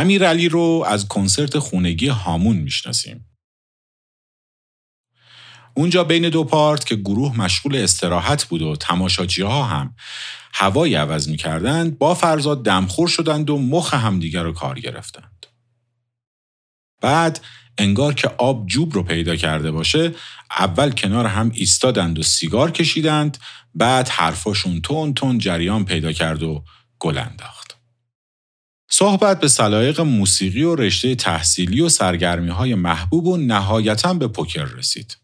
امیرعلی رو از کنسرت خونگی هامون می‌شناسیم. اونجا بین دو پارت که گروه مشغول استراحت بود و تماشاچی ها هم هوایی عوض می‌کردند با فرزاد دمخور شدند و مخ همدیگر رو کار گرفتند. بعد انگار که آب جوب رو پیدا کرده باشه اول کنار هم ایستادند و سیگار کشیدند بعد حرفاشون تون تون جریان پیدا کرد و گل انداخت. صحبت به سلایق موسیقی و رشته تحصیلی و سرگرمی های محبوب و نهایتا به پوکر رسید.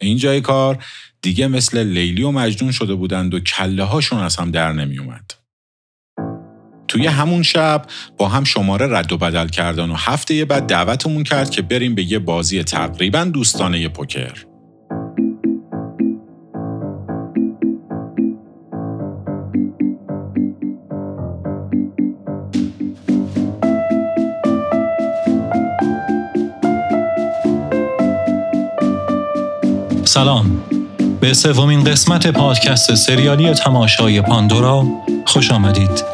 این جای کار دیگه مثل لیلی و مجنون شده بودند و کله هاشون از هم در نمی اومد. توی همون شب با هم شماره رد و بدل کردن و هفته بعد دعوتمون کرد که بریم به یه بازی تقریبا دوستانه پوکر. سلام. به سومین قسمت پادکست سریالی تماشای پاندورا خوش آمدید.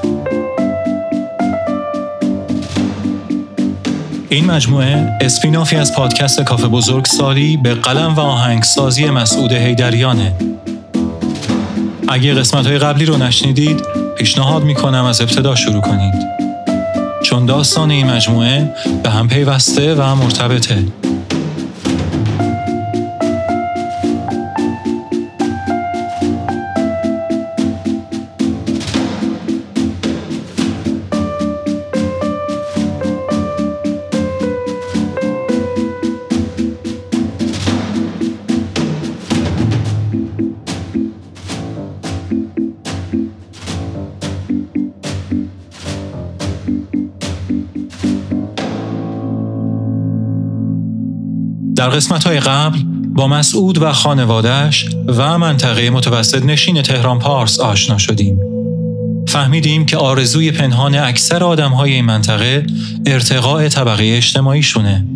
این مجموعه اسپینافی از پادکست کافه بزرگ سالی به قلم و آهنگسازی مسعود هیدریانه اگه قسمت های قبلی رو نشنیدید پیشنهاد می‌کنم از ابتدا شروع کنید. چون داستان این مجموعه به هم پیوسته و مرتبطه. در قسمت های قبل با مسعود و خانوادهش و منطقه متوسط نشین تهران پارس آشنا شدیم. فهمیدیم که آرزوی پنهان اکثر آدم های این منطقه ارتقاء طبقه اجتماعی شونه.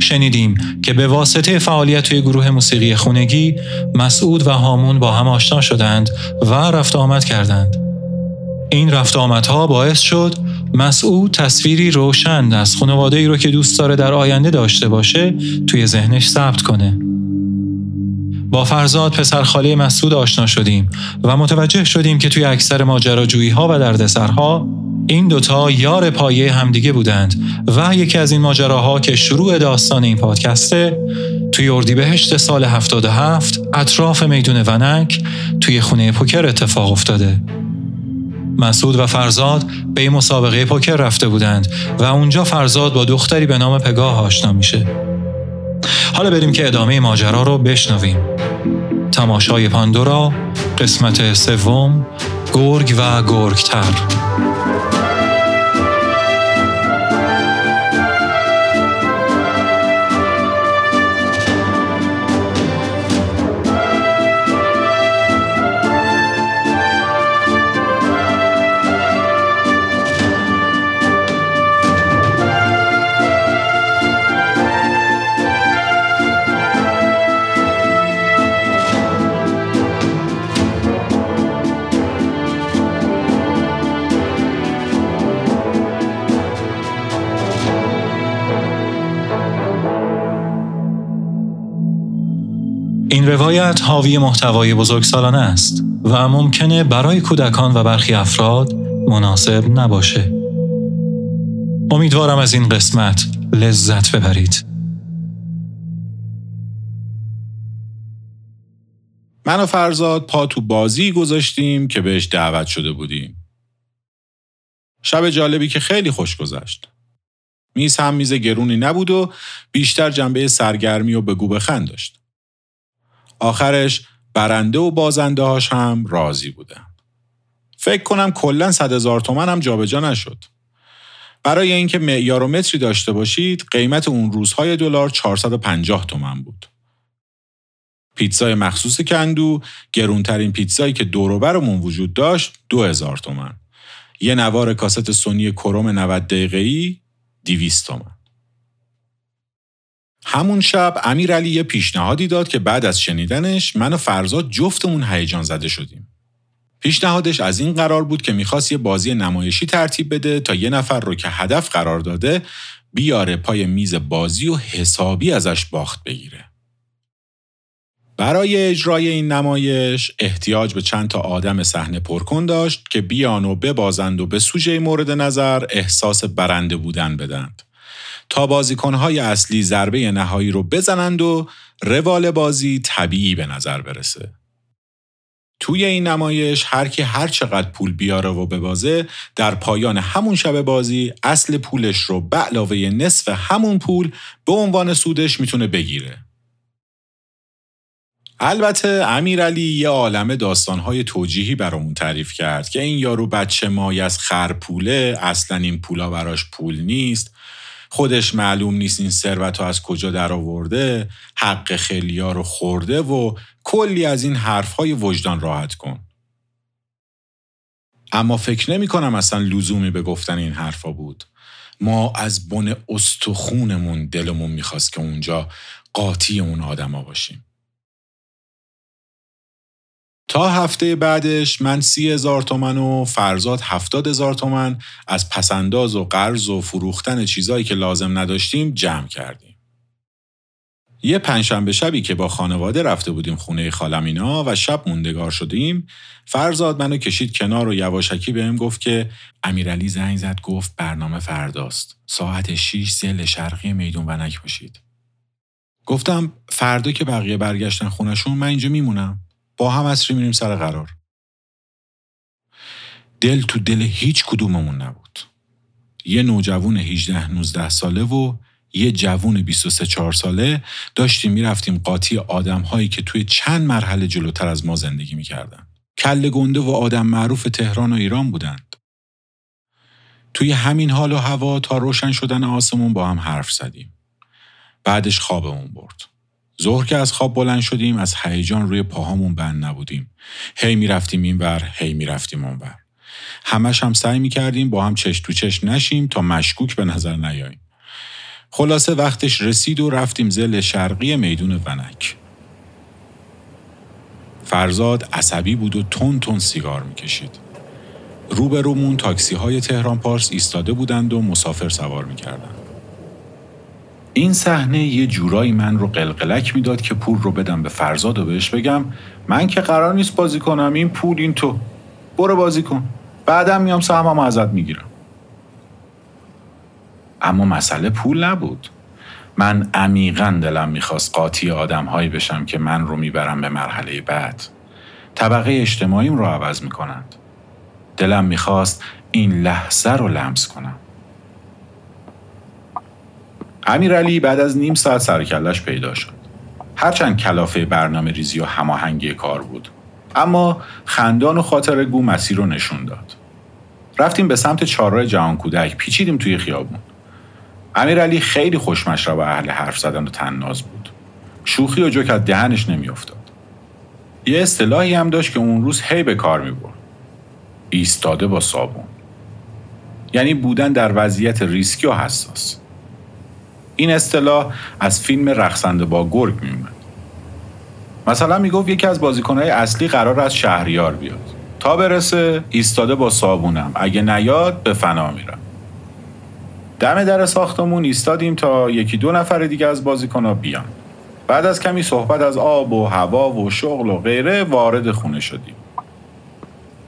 شنیدیم که به واسطه فعالیت توی گروه موسیقی خونگی مسعود و هامون با هم آشنا شدند و رفت آمد کردند. این رفت آمدها باعث شد مسعود تصویری روشن از خانواده ای رو که دوست داره در آینده داشته باشه توی ذهنش ثبت کنه. با فرزاد پسرخاله مسعود آشنا شدیم و متوجه شدیم که توی اکثر ماجراجویی ها و دردسرها این دوتا یار پایه همدیگه بودند و یکی از این ماجراها که شروع داستان این پادکسته توی اردیبهشت سال 77 اطراف میدون ونک توی خونه پوکر اتفاق افتاده. مسعود و فرزاد به مسابقه پوکر رفته بودند و اونجا فرزاد با دختری به نام پگاه آشنا میشه. حالا بریم که ادامه ماجرا رو بشنویم. تماشای پاندورا قسمت سوم گرگ و گرگتر این روایت حاوی محتوای بزرگسالانه است و ممکنه برای کودکان و برخی افراد مناسب نباشه. امیدوارم از این قسمت لذت ببرید. من و فرزاد پا تو بازی گذاشتیم که بهش دعوت شده بودیم. شب جالبی که خیلی خوش گذشت. میز هم میز گرونی نبود و بیشتر جنبه سرگرمی و بگو بخند داشت. آخرش برنده و بازنده هاش هم راضی بودن. فکر کنم کلا صد هزار تومن هم جابجا نشد. برای اینکه معیار و متری داشته باشید قیمت اون روزهای دلار 450 تومن بود. پیتزای مخصوص کندو گرونترین پیتزایی که دوروبرمون وجود داشت 2000 تومن. یه نوار کاست سونی کروم 90 دقیقه‌ای 200 تومن. همون شب امیرعلی یه پیشنهادی داد که بعد از شنیدنش من و فرزاد جفتمون هیجان زده شدیم. پیشنهادش از این قرار بود که می‌خواست یه بازی نمایشی ترتیب بده تا یه نفر رو که هدف قرار داده بیاره پای میز بازی و حسابی ازش باخت بگیره. برای اجرای این نمایش احتیاج به چند تا آدم صحنه پرکن داشت که بیان و ببازند و به سوژه مورد نظر احساس برنده بودن بدند تا بازیکنهای اصلی ضربه نهایی رو بزنند و روال بازی طبیعی به نظر برسه. توی این نمایش هر کی هر چقدر پول بیاره و ببازه در پایان همون شب بازی اصل پولش رو به علاوه نصف همون پول به عنوان سودش می‌تونه بگیره. البته امیرعلی یه عالم داستانهای توجیهی برامون تعریف کرد که این یارو بچه مای از خر پوله اصلا این پولا براش پول نیست خودش معلوم نیست این ثروت رو از کجا در آورده حق خیلیا رو خورده و کلی از این حرفهای وجدان راحت کن. اما فکر نمی کنم اصلا لزومی به گفتن این حرفا بود. ما از بن استخونمون دلمون می‌خواست که اونجا قاطی اون آدما باشیم. تا هفته بعدش من سی هزار تومن و فرزاد هفتاد هزار تومن از پسنداز و قرض و فروختن چیزایی که لازم نداشتیم جمع کردیم. یه پنجشنبه شبی که با خانواده رفته بودیم خونه خالم و شب موندگار شدیم فرزاد منو کشید کنار و یواشکی بهم گفت که امیرعلی زنگ زد گفت برنامه فرداست. ساعت 6 زل شرقی میدون ونک باشید. گفتم فردا که بقیه برگشتن خونشون من اینجا میمونم. با هم اصری میریم سر قرار دل تو دل هیچ کدوممون نبود یه نوجوون 18 19 ساله و یه جوون 23 4 ساله داشتیم می‌رفتیم قاطی آدم هایی که توی چند مرحله جلوتر از ما زندگی می‌کردن. کل گنده و آدم معروف تهران و ایران بودند. توی همین حال و هوا تا روشن شدن آسمون با هم حرف زدیم. بعدش خوابمون برد. ظهر که از خواب بلند شدیم از هیجان روی پاهامون بند نبودیم. هی می‌رفتیم اینور هی می‌رفتیم اونور همش هم سعی می‌کردیم با هم چش تو چش نشیم تا مشکوک به نظر نیاییم. خلاصه وقتش رسید و رفتیم زل شرقی میدون ونک. فرزاد عصبی بود و تون تون سیگار می‌کشید. روبرومون تاکسی های تهران پارس ایستاده بودند و مسافر سوار می‌کردند. این صحنه یه جورایی من رو قلقلک می‌داد که پول رو بدم به فرزاد و بهش بگم من که قرار نیست بازی کنم این پول این تو. برو بازی کن. بعدم میام سهمم ازت می‌گیرم. اما مسئله پول نبود. من عمیقا دلم می‌خواست قاطی آدم هایی بشم که من رو می‌برم به مرحله بعد. طبقه اجتماعیم رو عوض می‌کنند. دلم می‌خواست این لحظه رو لمس کنم. امیرعلی بعد از نیم ساعت سرکلش پیدا شد. هرچند کلافه برنامه ریزی و هماهنگی کار بود. اما خندان و خاطر گو مسیر رو نشون داد. رفتیم به سمت چهارراه جهان کودک پیچیدیم توی خیابون. امیرعلی خیلی خوشمشرب و اهل حرف زدن و تناز بود. شوخی و جوک از دهنش نمیافتاد. یه اصطلاحی هم داشت که اون روز هی به کار می‌برد. ایستاده با صابون. یعنی بودن در وضعیت ریسکی و حساس. این اصطلاح از فیلم رقصنده با گرگ میومد مثلا می‌گفت یکی از بازیکنهای اصلی قرار از شهریار بیاد. تا برسه ایستاده با صابونم. اگه نیاد به فنا میرم. دم در ساختمون ایستادیم تا یکی دو نفر دیگه از بازیکنها بیان. بعد از کمی صحبت از آب و هوا و شغل و غیره وارد خونه شدیم.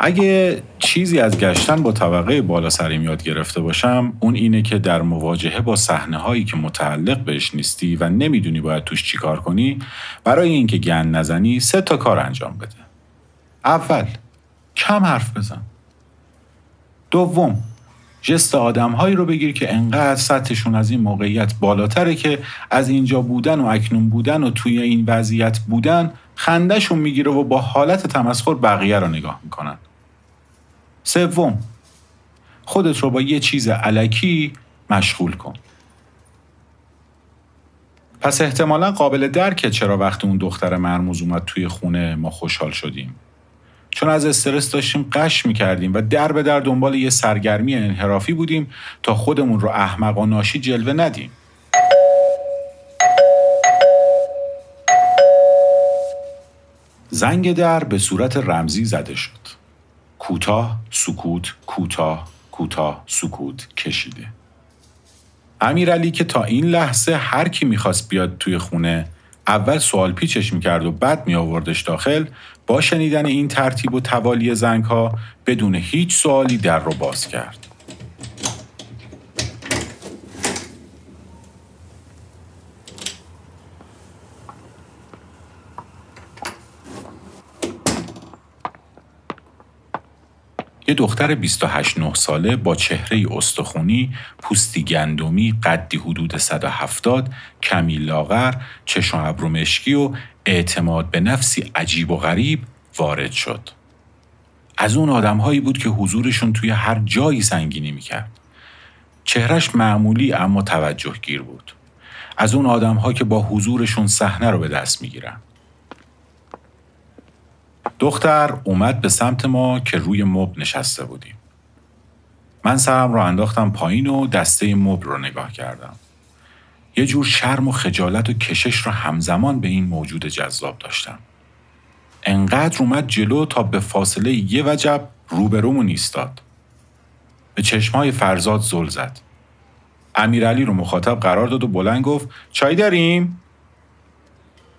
اگه چیزی از گشتن با طبقه بالا سریم یاد گرفته باشم اون اینه که در مواجهه با صحنه هایی که متعلق بهش نیستی و نمی‌دونی باید توش چیکار کنی برای اینکه گند نزنی سه تا کار انجام بده. اول کم حرف بزن. دوم جست آدمهایی رو بگیر که انقدر سطحشون از این موقعیت بالاتره که از اینجا بودن و اکنون بودن و توی این وضعیت بودن خندهشون می‌گیره و با حالت تمسخر بقیه رو نگاه می‌کنن. سوم خودت رو با یه چیز علکی مشغول کن. پس احتمالا قابل درکه چرا وقتی اون دختر مرموز اومد توی خونه ما خوشحال شدیم. چون از استرس داشتیم قش می‌کردیم و در به در دنبال یه سرگرمی انحرافی بودیم تا خودمون رو احمق و ناشی جلوه ندیم. زنگ در به صورت رمزی زده شد. کوتاه سکوت کوتاه کوتاه سکوت کشیده امیرعلی که تا این لحظه هر کی می‌خواست بیاد توی خونه اول سوال پیچش می‌کرد و بعد میآوردش داخل با شنیدن این ترتیب و توالی زنگ ها بدون هیچ سوالی در رو باز کرد. یه دختر 28 9 ساله با چهره استخونی، پوستی گندمی، قدی حدود 170، کمی لاغر، چشم ابرو مشکی و اعتماد به نفسی عجیب و غریب وارد شد. از اون آدمهایی بود که حضورشون توی هر جایی سنگینی می‌کرد. چهرش معمولی اما توجه گیر بود. از اون آدمها که با حضورشون صحنه رو به دست می‌گیرن. دختر اومد به سمت ما که روی مب نشسته بودیم. من سرم رو انداختم پایین و دسته مب رو نگاه کردم. یه جور شرم و خجالت و کشش رو همزمان به این موجود جذاب داشتم. انقدر اومد جلو تا به فاصله یه وجب روبرومون ایستاد. به چشمای فرزاد زل زد. امیرعلی رو مخاطب قرار داد و بلند گفت چای داریم؟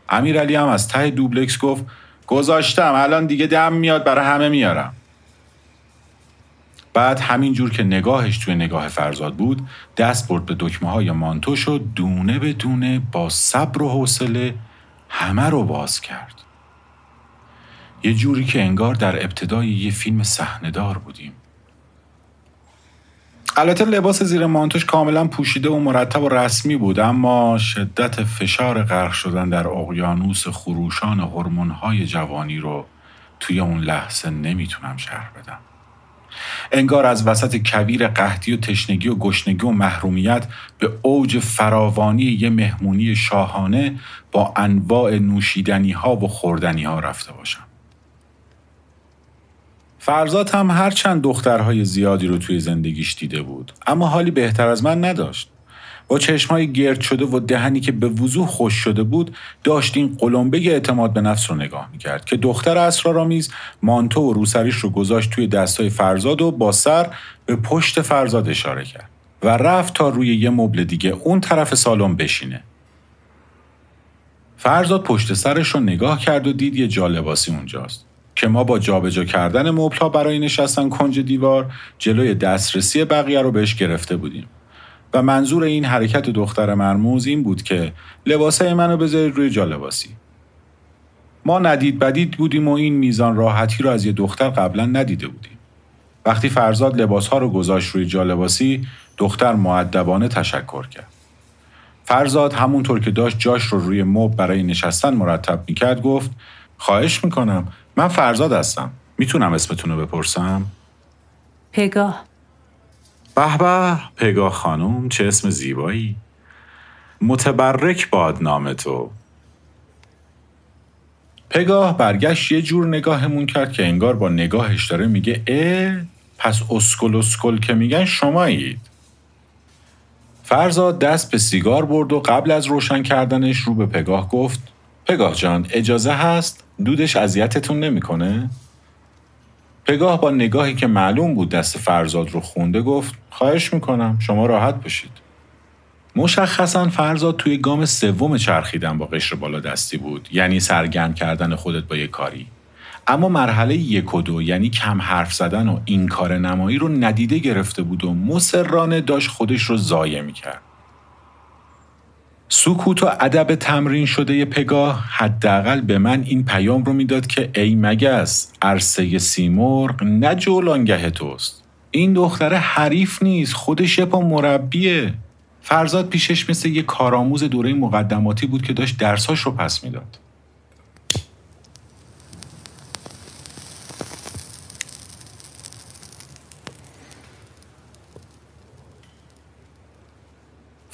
امیرعلی هم از ته دوبلکس گفت گذاشتم. الان دیگه دم میاد برای همه میارم. بعد همین جور که نگاهش توی نگاه فرزاد بود دست برد به دکمه های مانتوش و دونه به دونه با صبر و حوصله همه رو باز کرد. یه جوری که انگار در ابتدای یه فیلم صحنهدار بودیم. البته لباس زیر مانتوش کاملا پوشیده و مرتب و رسمی بود اما شدت فشار غرق شدن در اقیانوس خروشان هورمون‌های جوانی رو توی اون لحظه نمی‌تونم شرح بدم. انگار از وسط کویر قحطی و تشنگی و گشنگی و محرومیت به اوج فراوانی یه مهمونی شاهانه با انواع نوشیدنی ها و خوردنی ها رفته باشم. فرزاد هم هرچند دخترهای زیادی رو توی زندگیش دیده بود. اما حالی بهتر از من نداشت. با چشمهای گرد شده و دهنی که به وضوح خوش شده بود داشت این قلمبه اعتماد به نفس رو نگاه می‌کرد که دختر اسرارآمیز مانتو و روسریش رو گذاشت توی دستای فرزاد و با سر به پشت فرزاد اشاره کرد و رفت تا روی یه مبل دیگه اون طرف سالن بشینه. فرزاد پشت سرش رو نگاه کرد و دید یه جالباسی اونجاست. که ما با جابجا کردن مبل برای نشستن کنج دیوار جلوی دسترسی بقیه رو بهش گرفته بودیم. و منظور این حرکت دختر مرموز این بود که لباسای منو بذارید روی جالباسی ما ندید بدید بودیم و این میزان راحتی رو از یه دختر قبلا ندیده بودیم. وقتی فرزاد لباسها رو گذاشت روی جالباسی دختر معدبانه تشکر کرد. فرزاد همونطور که داشت جاش رو روی مب برای نشستن مرتب می‌کرد گفت خواهش می‌کنم من فرزاد هستم. می‌تونم اسمتون رو بپرسم؟ پگاه به به پگاه خانم چه اسم زیبایی. متبرک باد نام تو. پگاه برگشت یه جور نگاهمون کرد که انگار با نگاهش داره میگه اه پس اسکل اسکل که میگن شمایید. فرزاد دست به سیگار برد و قبل از روشن کردنش رو به پگاه گفت پگاه جان اجازه هست؟ دودش اذیتتون نمی‌کنه؟ پگاه با نگاهی که معلوم بود دست فرزاد رو خونده گفت خواهش می‌کنم شما راحت باشید. مشخصا فرزاد توی گام سوم چرخیدن با قشر بالا دستی بود یعنی سرگرم کردن خودت با یه کاری اما مرحله یک و دو یعنی کم حرف زدن و این کار نمایی رو ندیده گرفته بود و مسررانه داشت خودش رو ضایع می‌کرد سکوت و ادب تمرین شده پگاه حداقل به من این پیام رو می‌داد که ای مگس عرصه سیمرغ نه جولانگه توست. این دختره حریف نیست خودش یه پا مربیه. فرزاد پیشش مثل یه کارآموز دوره مقدماتی بود که داشت درساش رو پس می‌داد.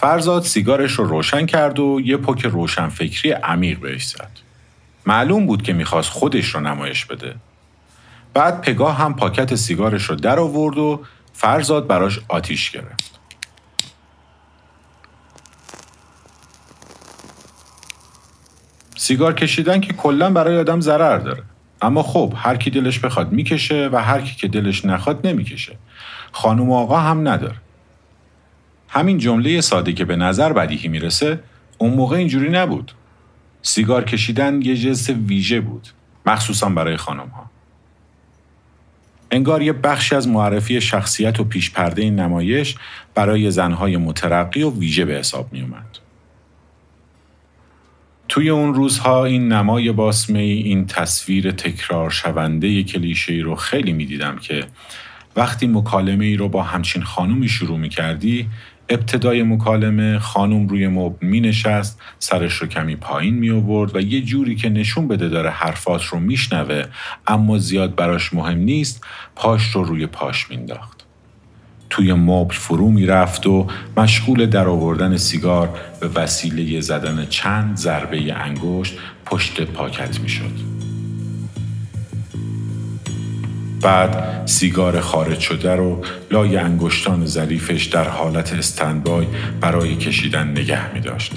فرزاد سیگارش رو روشن کرد و یه پک روشن فکری عمیق بهش زد. معلوم بود که می‌خواست خودش رو نمایش بده. بعد پگاه هم پاکت سیگارش رو در آورد و فرزاد براش آتیش گرفت. سیگار کشیدن که کلا برای آدم ضرر داره. اما خب هر کی دلش بخواد می‌کشه و هر کی که دلش نخواد نمی‌کشه خانم آقا هم نداره همین جمله ساده که به نظر بدیهی می‌رسه اون موقع اینجوری نبود سیگار کشیدن یه جنس ویژه بود مخصوصا برای خانم ها انگار یه بخشی از معرفی شخصیت و پیش پرده این نمایش برای زنهای مترقی و ویژه به حساب می اومد. توی اون روزها این نمای باسمه این تصویر تکرار شونده کلیشه ای رو خیلی می دیدم که وقتی مکالمه ای رو با همچین خانومی شروع می کردی ابتدای مکالمه خانم روی مبل می نشست سرش رو کمی پایین می آورد و یه جوری که نشون بده داره حرفات رو میشنوه اما زیاد براش مهم نیست پاش رو روی پاش مینداخت توی مبل فرو می‌رفت و مشغول در آوردن سیگار به وسیله زدن چند ضربه انگشت پشت پاکت می‌شد. بعد سیگار خارج شده رو لای انگشتان ظریفش در حالت استندبای برای کشیدن نگه می داشت.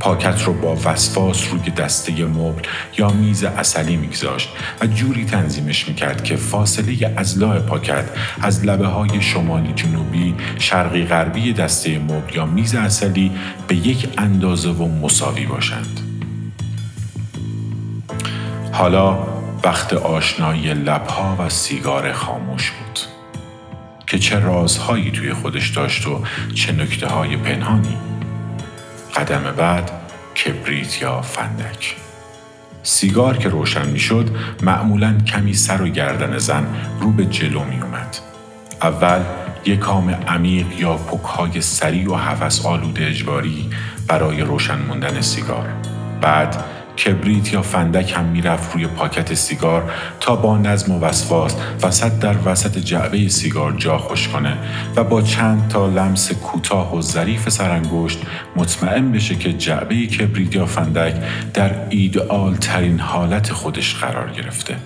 پاکت رو با وسواس روی دسته مبل یا میز اصلی میگذاشت و جوری تنظیمش می‌کرد که فاصله ازلاع پاکت از لبه های شمالی جنوبی شرقی غربی دسته مبل یا میز اصلی به یک اندازه و مساوی باشند. حالا وقت آشنایی لبها و سیگار خاموش بود. که چه رازهایی توی خودش داشت و چه نکته های پنهانی. قدم بعد کبریت یا فندک. سیگار که روشن می شد معمولا کمی سر و گردن زن رو به جلو می اومد. اول یک کام عمیق یا پکهای سریع و حفظ آلود اجباری برای روشن موندن سیگار. بعد کبریت یا فندک هم می‌رفت روی پاکت سیگار تا با نظم و وسواس وسط در وسط جعبه سیگار جا خوش کنه و با چند تا لمس کوتاه و ظریف سرانگشت مطمئن بشه که جعبه کبریت یا فندک در ایدئال ترین حالت خودش قرار گرفته.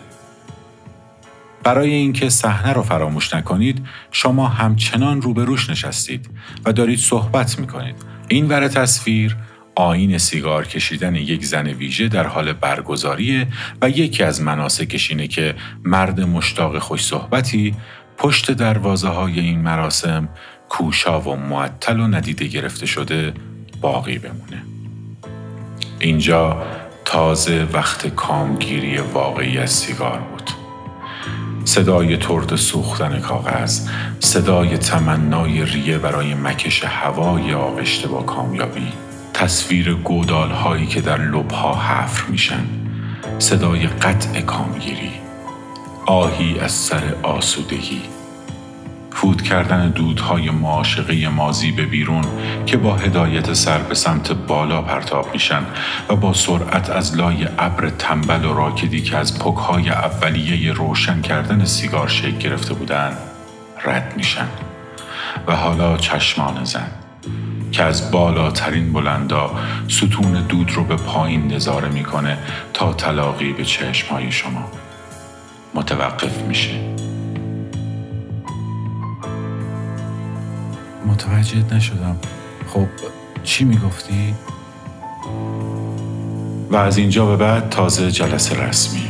برای اینکه صحنه رو فراموش نکنید شما همچنان روبروش نشستید و دارید صحبت می‌کنید این ور تصویر آین سیگار کشیدن یک زن ویژه در حال برگزاریه و یکی از مناسکش اینه که مرد مشتاق خوش صحبتی پشت دروازه های این مراسم کوشا و معطل و ندیده گرفته شده باقی بمونه. اینجا تازه وقت کامگیری واقعی از سیگار بود. صدای ترد سوختن کاغذ، صدای تمنای ریه برای مکش هوای آغشته با کامیابی، تصویر گودال هایی که در لبها حفر میشن. صدای قطع کامگیری. آهی از سر آسودگی. فوت کردن دودهای معاشقه مازی به بیرون که با هدایت سر به سمت بالا پرتاب میشن و با سرعت از لای ابر تنبل و راکدی که از پکهای اولیه روشن کردن سیگار شکل گرفته بودن رد میشن. و حالا چشمان زن. که از بالاترین بلندا ستون دود رو به پایین نظاره می‌کنه تا تلاقی به چشمهای شما. متوقف میشه. متوجه نشدم. خب چی می‌گفتی؟ و از اینجا به بعد تازه جلسه رسمی.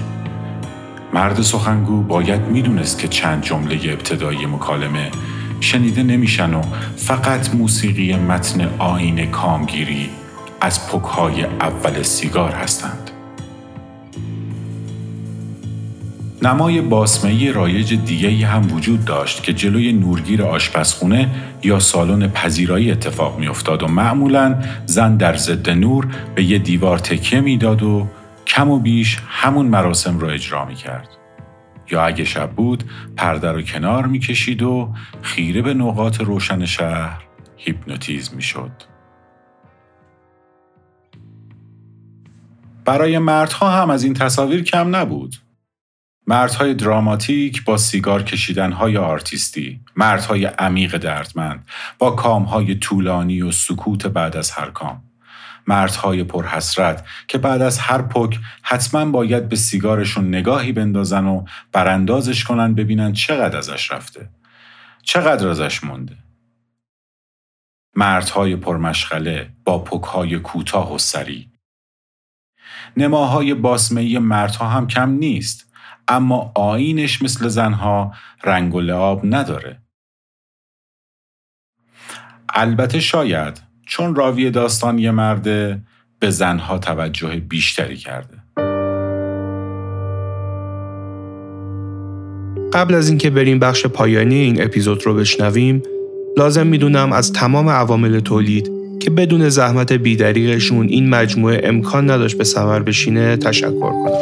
مرد سخنگو باید می‌دونست که چند جمله ابتدایی مکالمه شنیده نمیشن و فقط موسیقی متن آین کامگیری از پکهای اول سیگار هستند. نمای باسمهی رایج دیگه هم وجود داشت که جلوی نورگیر آشپزخونه یا سالن پذیرایی اتفاق میافتاد و معمولا زن در ضد نور به یه دیوار تکیه می‌داد و کم و بیش همون مراسم را اجرا می کرد. یا اگه شب بود پرده رو کنار می‌کشید و خیره به نقاط روشن شهر هیپنوتیزم می‌شد. برای مردها هم از این تصاویر کم نبود. مردهای دراماتیک با سیگار کشیدنهای آرتیستی، مردهای عمیق دردمند با کامهای طولانی و سکوت بعد از هر کام. مردهای پرحسرت که بعد از هر پک حتما باید به سیگارشون نگاهی بندازن و براندازش کنن ببینن چقدر ازش رفته. چقدر ازش مونده. مردهای پرمشغله با پکهای کوتاه و سری. نماهای باسمهی مردها هم کم نیست. اما آینش مثل زنها رنگ و لعاب نداره. البته شاید چون راوی داستان یه مرده به زنها توجه بیشتری کرده. قبل از اینکه بریم بخش پایانی این اپیزود رو بشنویم لازم می‌دونم از تمام عوامل تولید که بدون زحمت بیدریقشون این مجموعه امکان نداشت به ثمر بشینه تشکر کنم.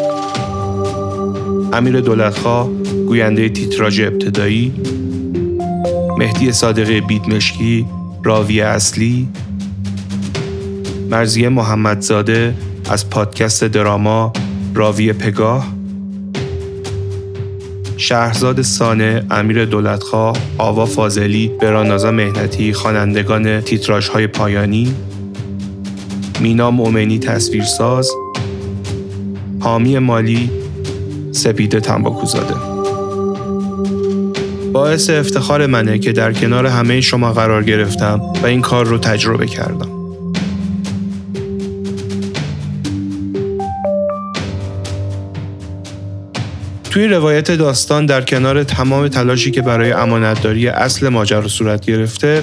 امیر دولتخواه گوینده تیتراژ ابتدایی مهدی صادقی بیدمشکی راوی اصلی مرزیه محمدزاده از پادکست دراما راوی پگاه شهرزاد سانه، امیر دولتخواه، آوا فاضلی، برانازا مهنتی، خوانندگان تیتراژ های پایانی، مینا مومنی تصویرساز، حامی مالی، سپیده تنباکوزاده. باعث افتخار منه که در کنار همه شما قرار گرفتم و این کار رو تجربه کردم. توی روایت داستان در کنار تمام تلاشی که برای امانتداری اصل ماجرا صورت گرفته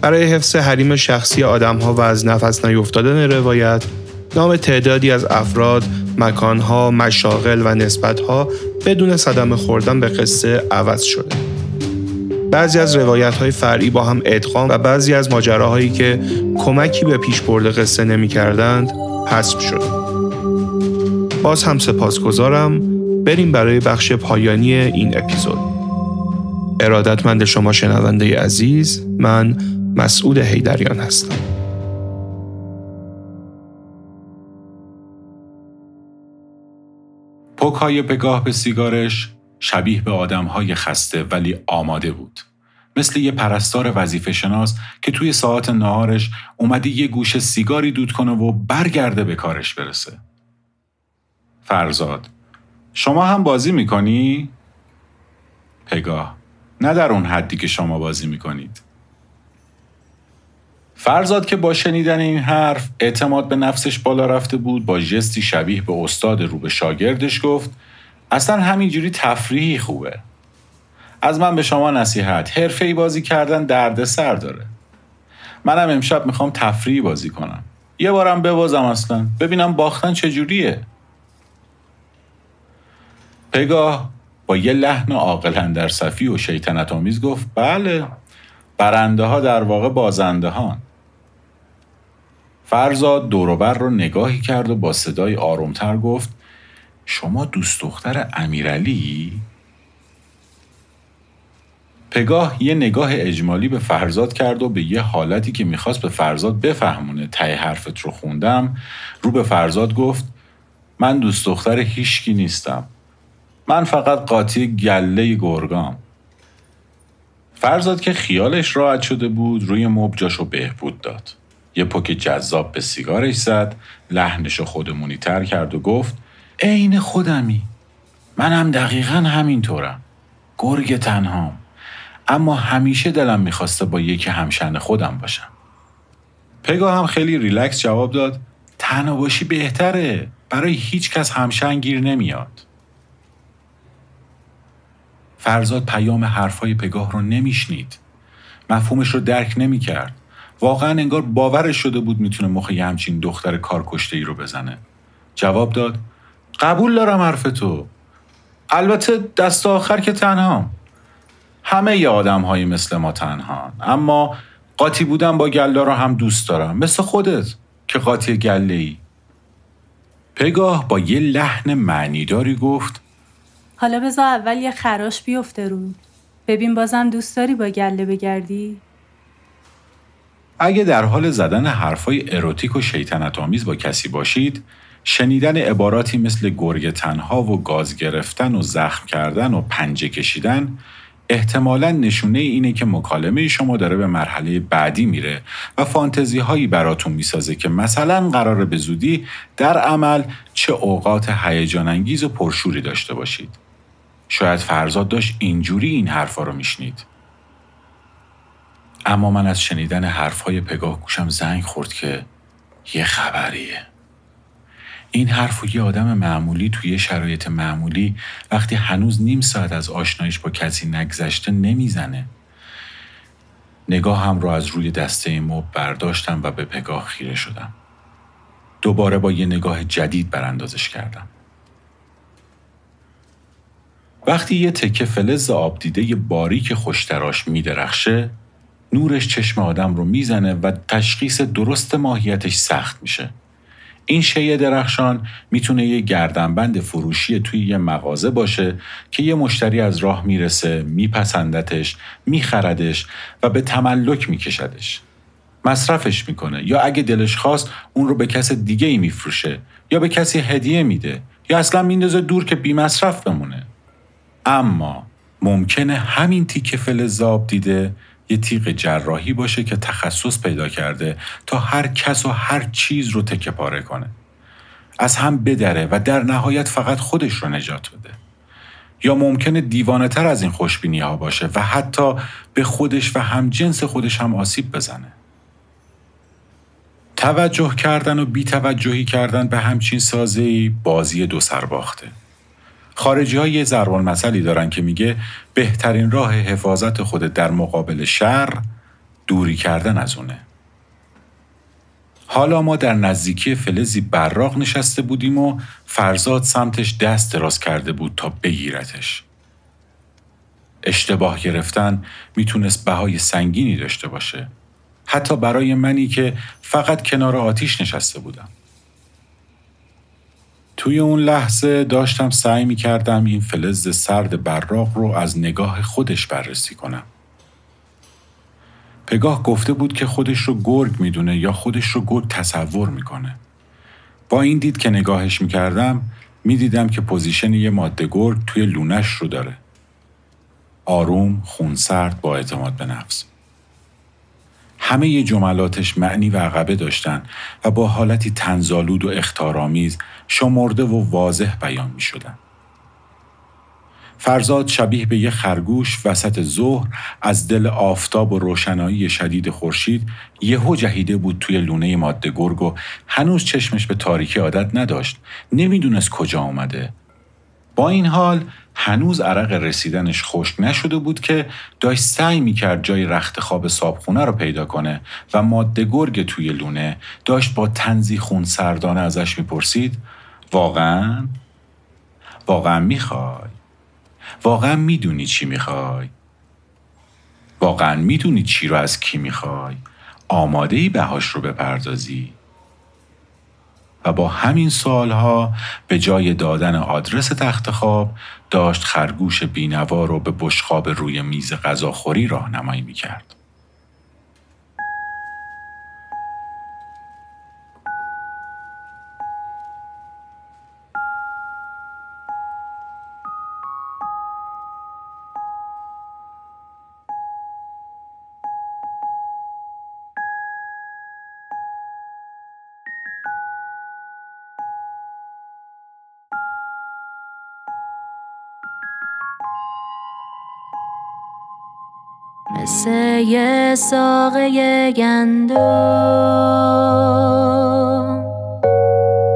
برای حفظ حریم شخصی آدمها و از نفس نیفتادن روایت نام تعدادی از افراد، مکانها، مشاغل و نسبتها بدون صدمه خوردن به قصه عوض شده. بعضی از روایت های فرعی با هم ادغام و بعضی از ماجراهایی که کمکی به پیش برده قصه نمی کردند حذف شده. باز هم سپاسگزارم بریم برای بخش پایانی این اپیزود. ارادتمند شما شنونده عزیز من مسعود هیدریان هستم. پوکای پگاه به سیگارش شبیه به آدمهای خسته ولی آماده بود. مثل یه پرستار وظیفه شناس که توی ساعت نهارش اومده یه گوشه سیگاری دود کنه و برگرده به کارش برسه. فرزاد شما هم بازی می‌کنی؟ پگاه نه در اون حدی که شما بازی می‌کنید. فرزاد که با شنیدن این حرف اعتماد به نفسش بالا رفته بود با جستی شبیه به استاد رو به شاگردش گفت اصلا همینجوری تفریحی خوبه. از من به شما نصیحت حرفه بازی کردن درد سر داره. منم امشب می‌خوام تفریحی بازی کنم. یه بارم ببازم اصلا ببینم باختن چجوریه. پگاه با یه لحن عاقل در صفی و شیطنت آمیز گفت بله برنده ها در واقع بازنده ها فرزاد دوروبر رو نگاهی کرد و با صدای آرومتر گفت شما دوست دختر امیرعلی؟ پگاه یه نگاه اجمالی به فرزاد کرد و به یه حالتی که می‌خواست به فرزاد بفهمونه ته حرفت رو خوندم رو به فرزاد گفت من دوست دختر هیشکی نیستم. من فقط قاطی گله گرگام فرزاد که خیالش راحت شده بود روی مب جاشو بهبود داد. یه پک جذاب به سیگارش زد لحنشو خودمونی تر کرد و گفت عین خودمی. منم دقیقا همینطورم. گرگ تنهام. اما همیشه دلم می‌خواسته با یکی همشن خودم باشم. پگا هم خیلی ریلکس جواب داد تنها باشی بهتره. برای هیچ کس همشن گیر نمیاد. فرزاد پیام حرفای پگاه رو نمیشنید. مفهومش رو درک نمی‌کرد. واقعا انگار باورش شده بود می‌تونه مخ یه همچین دختر کارکشته ای رو بزنه. جواب داد قبول دارم حرف تو. البته دست آخر که تنها همه ی آدم های مثل ما تنها اما قاطی بودن با گله رو هم دوست دارم مثل خودت که قاطی گله ای پگاه با یه لحن معنیداری گفت حالا بذار اول یه خراش بیفته رو ببین بازم دوست داری با گله بگردی؟ اگه در حال زدن حرفای اروتیک و شیطنت آمیز با کسی باشید شنیدن عباراتی مثل گرگ تنها و گاز گرفتن و زخم کردن و پنجه کشیدن احتمالا نشونه اینه که مکالمه شما داره به مرحله بعدی میره و فانتزی هایی براتون می‌سازه که مثلا قرار به زودی در عمل چه اوقات هیجان انگیز و پرشوری داشته باشید. شاید فرزاد داشت اینجوری این حرفا رو میشنید. اما من از شنیدن حرفهای پگاه گوشم زنگ خورد که یه خبریه. این حرف و یه آدم معمولی توی شرایط معمولی وقتی هنوز نیم ساعت از آشنایش با کسی نگذشته نمی‌زنه. نگاه هم رو از روی دسته مب برداشتم و به پگاه خیره شدم. دوباره با یه نگاه جدید براندازش کردم. وقتی یه تکه فلز آب دیده باریک خوشتراش میدرخشه نورش چشم آدم رو می‌زنه و تشخیص درست ماهیتش سخت میشه. این شیء درخشان می‌تونه یه گردنبند فروشی توی یه مغازه باشه که یه مشتری از راه می‌رسه میپسندتش میخردش و به تملک میکشدش. مصرفش می‌کنه. یا اگه دلش خواست اون رو به کس دیگه ای میفروشه. یا به کسی هدیه میده. یا اصلا میندازه دور که بی مصرف بمونه. اما ممکنه همین تیک فلزاب دیده یه تیغ جراحی باشه که تخصص پیدا کرده تا هر کس و هر چیز رو تکه پاره کنه. از هم بدره و در نهایت فقط خودش رو نجات بده. یا ممکنه دیوانه تر از این خوشبینی ها باشه و حتی به خودش و هم جنس خودش هم آسیب بزنه. توجه کردن و بیتوجهی کردن به همچین سازهی بازی دو سر باخته. خارجی ها یه ضربان مسئلی دارن که میگه بهترین راه حفاظت خود در مقابل شر دوری کردن از اونه. حالا ما در نزدیکی فلزی براق نشسته بودیم و فرزاد سمتش دست دراز کرده بود تا بگیرتش. اشتباه گرفتن می‌تونست بهای سنگینی داشته باشه. حتی برای منی که فقط کنار آتیش نشسته بودم. توی اون لحظه داشتم سعی می کردم این فلز سرد براق رو از نگاه خودش بررسی کنم. پگاه گفته بود که خودش رو گرگ می‌دونه یا خودش رو گرگ تصور می‌کنه. با این دید که نگاهش می‌کردم می‌دیدم که position یه ماده گرگ توی لونش رو داره. آروم، خونسرد با اعتماد به نفس. همه جملاتش معنی و عقبه داشتن و با حالتی طنزآلود و اخطارآمیز شمرده و واضح بیان می شدن. فرزاد شبیه به یه خرگوش وسط ظهر از دل آفتاب و روشنایی شدید خورشید یهو جهیده بود توی لونه ماده گرگ و هنوز چشمش به تاریکی عادت نداشت نمی‌دونست کجا آمده با این حال هنوز عرق رسیدنش خشک نشده بود که داشت سعی می‌کرد جای رخت خواب صابخونه رو پیدا کنه و ماده گرگ توی لونه داشت با تنزی خون سردانه ازش می‌پرسید واقعا؟ واقعا می‌خوای؟ واقعا می‌دونی چی می‌خوای؟ واقعا می‌دونی چی رو از کی می‌خوای؟ آماده ای بهاش رو بپردازی؟ و با همین سالها به جای دادن آدرس تخت خواب داشت خرگوش بینوا رو به بشخاب روی میز غذاخوری راهنمایی می‌کرد. مثل یه ساقه گندم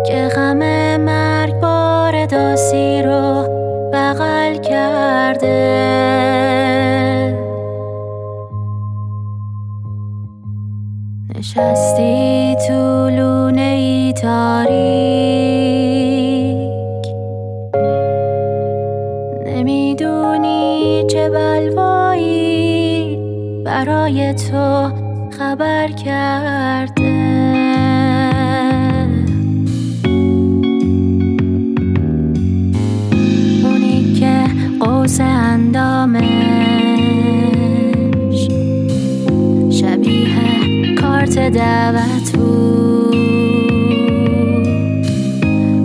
که غم مرگ بار داسی رو بغل کرده. نشستی برای تو خبر کرده. اونی که قوس اندامش شبیه کارت دعوت بود.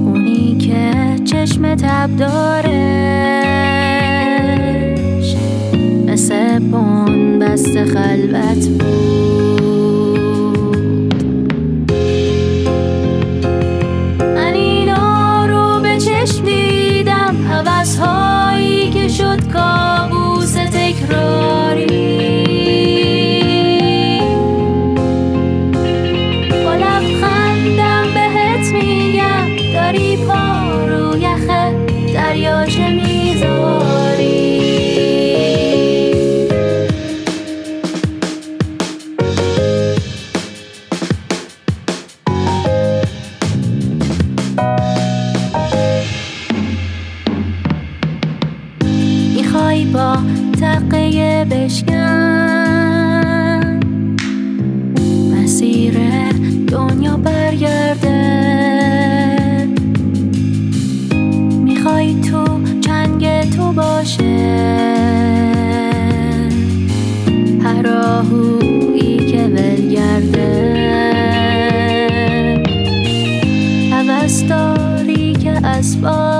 اونی که چشم تب دارش خلوت بود. ای با تقه بشکن. مسیر دنیا برگرده. می‌خوای تو چنگ تو باشه. هر آهویی که ولگرده. عوض داری که اسباب